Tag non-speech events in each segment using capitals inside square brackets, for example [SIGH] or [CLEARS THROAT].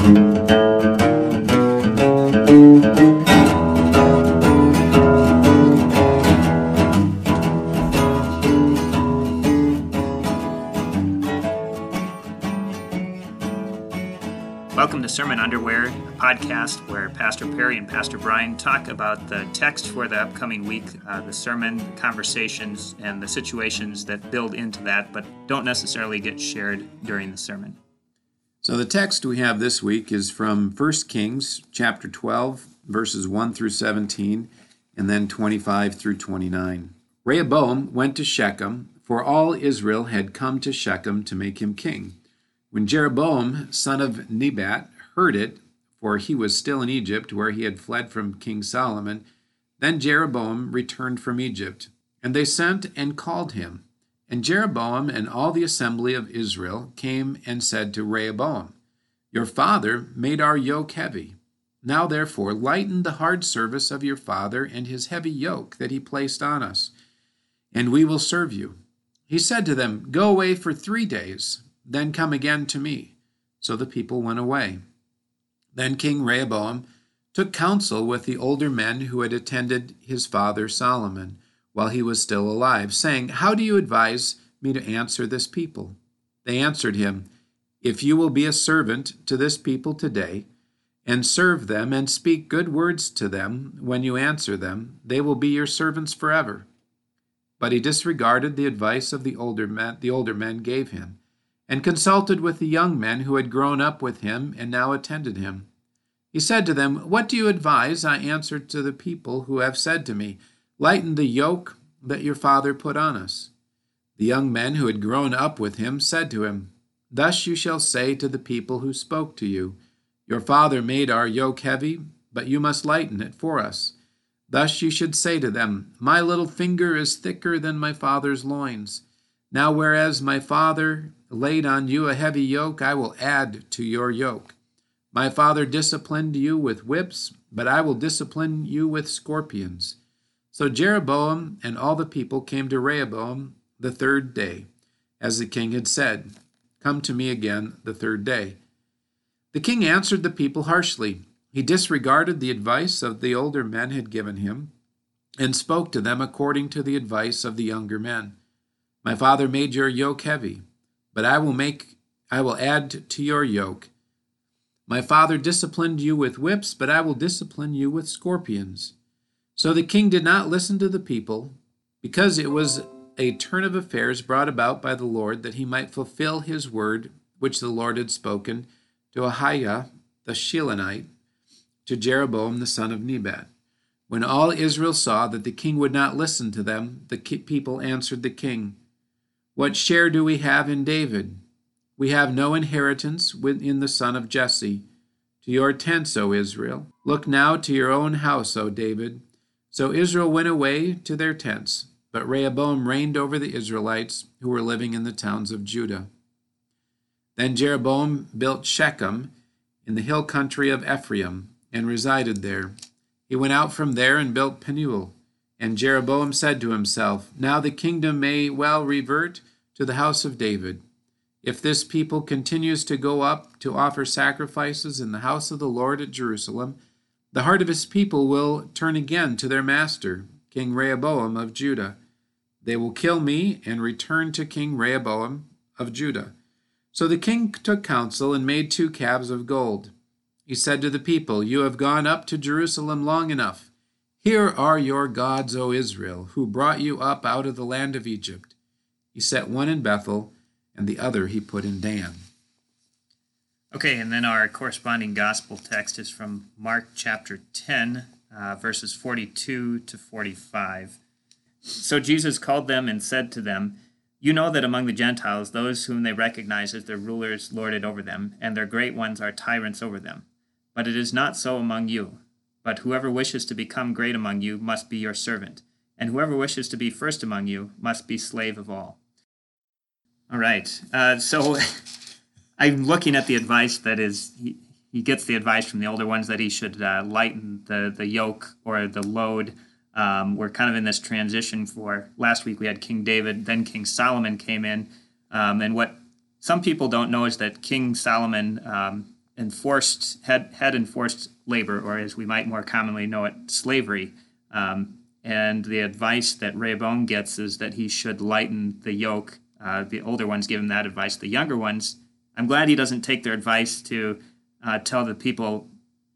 Welcome to Sermon Underwear, a podcast where Pastor Perry and Pastor Brian talk about the text for the upcoming week, uh, the sermon, the conversations, and the situations that build into that, but don't necessarily get shared during the sermon. So the text we have this week is from 1 Kings chapter 12, verses 1 through 17, and then 25 through 29. Rehoboam went to Shechem, for all Israel had come to Shechem to make him king. When Jeroboam, son of Nebat, heard it, for he was still in Egypt, where he had fled from King Solomon, then Jeroboam returned from Egypt. And they sent and called him. And Jeroboam and all the assembly of Israel came and said to Rehoboam, Your father made our yoke heavy. Now therefore lighten the hard service of your father and his heavy yoke that he placed on us, and we will serve you. He said to them, Go away for three days then come again to me. So the people went away. Then King Rehoboam took counsel with the older men who had attended his father Solomon while he was still alive, saying, How do you advise me to answer this people? They answered him, If you will be a servant to this people today, and serve them and speak good words to them when you answer them, they will be your servants forever. But he disregarded the advice of the older men, the older men gave him and consulted with the young men who had grown up with him and now attended him. He said to them, What do you advise? I answer to the people who have said to me, Lighten the yoke that your father put on us. The young men who had grown up with him said to him, Thus you shall say to the people who spoke to you, Your father made our yoke heavy, but you must lighten it for us. Thus you should say to them, My little finger is thicker than my father's loins. Now, whereas my father laid on you a heavy yoke, I will add to your yoke. My father disciplined you with whips, but I will discipline you with scorpions. So Jeroboam and all the people came to Rehoboam the third day, as the king had said, Come to me again the third day. The king answered the people harshly. He disregarded the advice of the older men had given him, and spoke to them according to the advice of the younger men. My father made your yoke heavy, but I will make I will add to your yoke. My father disciplined you with whips, but I will discipline you with scorpions. So the king did not listen to the people, because it was a turn of affairs brought about by the Lord that he might fulfill his word which the Lord had spoken to Ahijah the Shilonite, to Jeroboam the son of Nebat. When all Israel saw that the king would not listen to them, the people answered the king, what share do we have in David? We have no inheritance in the son of Jesse. To your tents, O Israel. Look now to your own house, O David. So Israel went away to their tents, but Rehoboam reigned over the Israelites who were living in the towns of Judah. Then Jeroboam built Shechem in the hill country of Ephraim and resided there. He went out from there and built Penuel. And Jeroboam said to himself, Now the kingdom may well revert to the house of David. If this people continues to go up to offer sacrifices in the house of the Lord at Jerusalem, the heart of his people will turn again to their master, King Rehoboam of Judah. They will kill me and return to King Rehoboam of Judah. So the king took counsel and made two calves of gold. He said to the people, You have gone up to Jerusalem long enough. Here are your gods, O Israel, who brought you up out of the land of Egypt. He set one in Bethel, and the other he put in Dan. Okay, and then our corresponding gospel text is from Mark chapter 10, uh, verses 42 to 45. So Jesus called them and said to them, You know that among the Gentiles, those whom they recognize as their rulers lord it over them, and their great ones are tyrants over them. But it is not so among you. But whoever wishes to become great among you must be your servant, and whoever wishes to be first among you must be slave of all. All right. Uh, so [LAUGHS] I'm looking at the advice that is, he, he, gets the advice from the older ones that he should uh, lighten the, the yoke or the load. Um, we're kind of in this transition for last week we had King David, then King Solomon came in. Um, and what some people don't know is that King Solomon um, enforced had had enforced labor, or as we might more commonly know it, slavery. Um, and the advice that Rehoboam gets is that he should lighten the yoke. Uh, the older ones give him that advice. The younger ones, I'm glad he doesn't take their advice to uh, tell the people,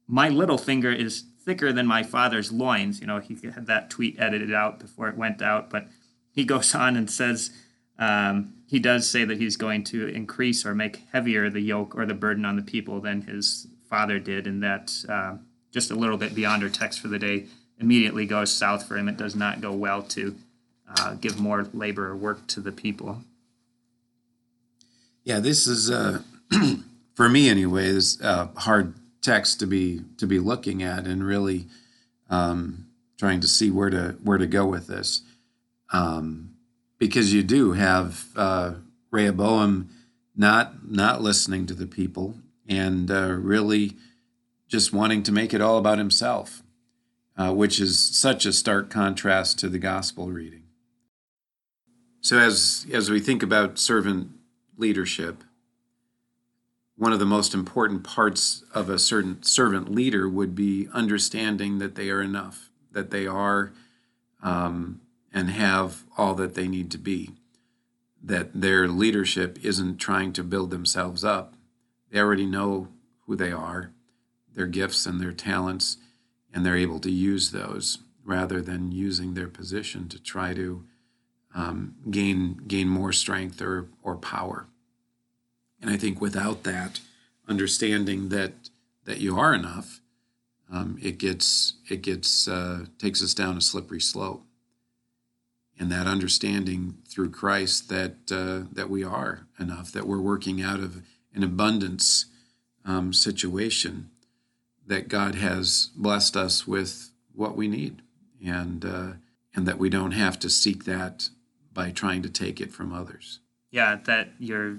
my little finger is thicker than my father's loins. You know, he had that tweet edited out before it went out, but he goes [LAUGHS] on and says um, he does say that he's going to increase or make heavier the yoke or the burden on the people than his father did, and that uh, just a little bit beyond our text for the day immediately goes south for him. It does not go well to uh, give more labor or work to the people. Yeah, this is uh, [CLEARS THROAT] for me anyway. This uh, hard text to be to be looking at and really um, trying to see where to where to go with this, um, because you do have uh, Rehoboam not not listening to the people and uh, really just wanting to make it all about himself, uh, which is such a stark contrast to the gospel reading. So as as we think about servant leadership, one of the most important parts of a certain servant leader would be understanding that they are enough, that they are um, and have all that they need to be, that their leadership isn't trying to build themselves up. They already know who they are, their gifts and their talents, and they're able to use those rather than using their position to try to um, gain gain more strength or or power. And I think without that understanding that that you are enough, um, it gets it gets uh, takes us down a slippery slope. And that understanding through Christ that uh, that we are enough, that we're working out of an abundance um, situation, that God has blessed us with what we need, and uh, and that we don't have to seek that by trying to take it from others. Yeah, that your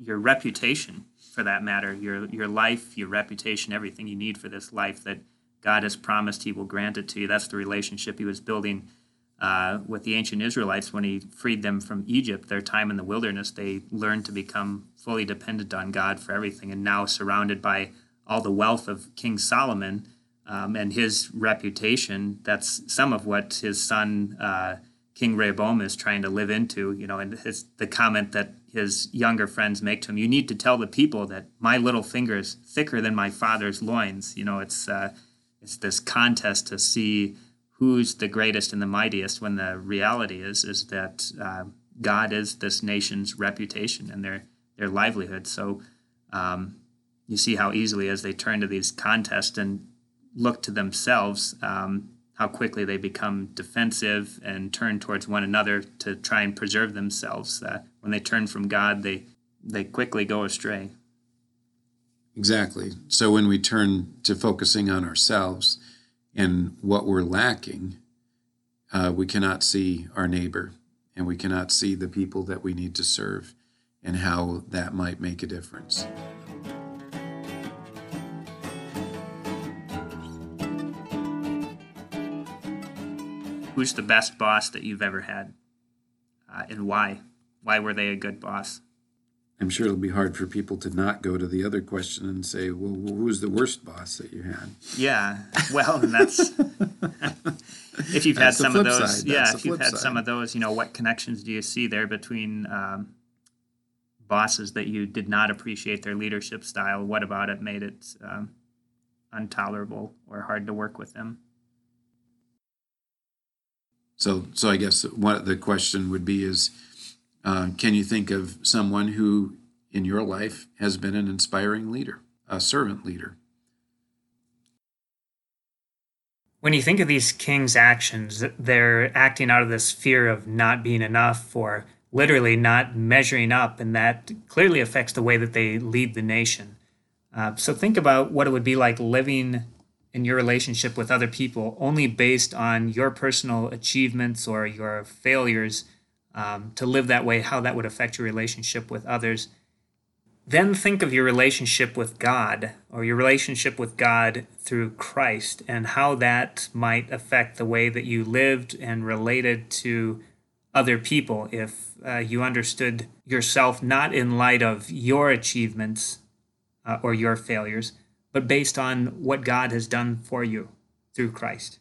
your reputation, for that matter, your your life, your reputation, everything you need for this life that God has promised He will grant it to you. That's the relationship He was building uh, with the ancient Israelites when He freed them from Egypt. Their time in the wilderness, they learned to become fully dependent on God for everything, and now surrounded by all the wealth of King Solomon um, and his reputation. That's some of what his son. Uh, King Rehoboam is trying to live into, you know, and his, the comment that his younger friends make to him, you need to tell the people that my little finger is thicker than my father's loins. You know, it's uh, it's this contest to see who's the greatest and the mightiest. When the reality is is that uh, God is this nation's reputation and their their livelihood. So um, you see how easily as they turn to these contests and look to themselves. Um, how quickly they become defensive and turn towards one another to try and preserve themselves. Uh, when they turn from God, they they quickly go astray. Exactly. So when we turn to focusing on ourselves and what we're lacking, uh, we cannot see our neighbor and we cannot see the people that we need to serve and how that might make a difference. Who's the best boss that you've ever had uh, and why? Why were they a good boss? I'm sure it'll be hard for people to not go to the other question and say, well, who's the worst boss that you had? Yeah, well, and that's [LAUGHS] if you've had some of those. Yeah, if you've had side. some of those, you know, what connections do you see there between um, bosses that you did not appreciate their leadership style? What about it made it um, intolerable or hard to work with them? So, so I guess what the question would be is, uh, can you think of someone who in your life has been an inspiring leader, a servant leader? When you think of these kings' actions, they're acting out of this fear of not being enough or literally not measuring up, and that clearly affects the way that they lead the nation. Uh, so think about what it would be like living in your relationship with other people only based on your personal achievements or your failures um, to live that way, how that would affect your relationship with others. Then think of your relationship with God or your relationship with God through Christ and how that might affect the way that you lived and related to other people if uh, you understood yourself not in light of your achievements uh, or your failures, but based on what God has done for you through Christ.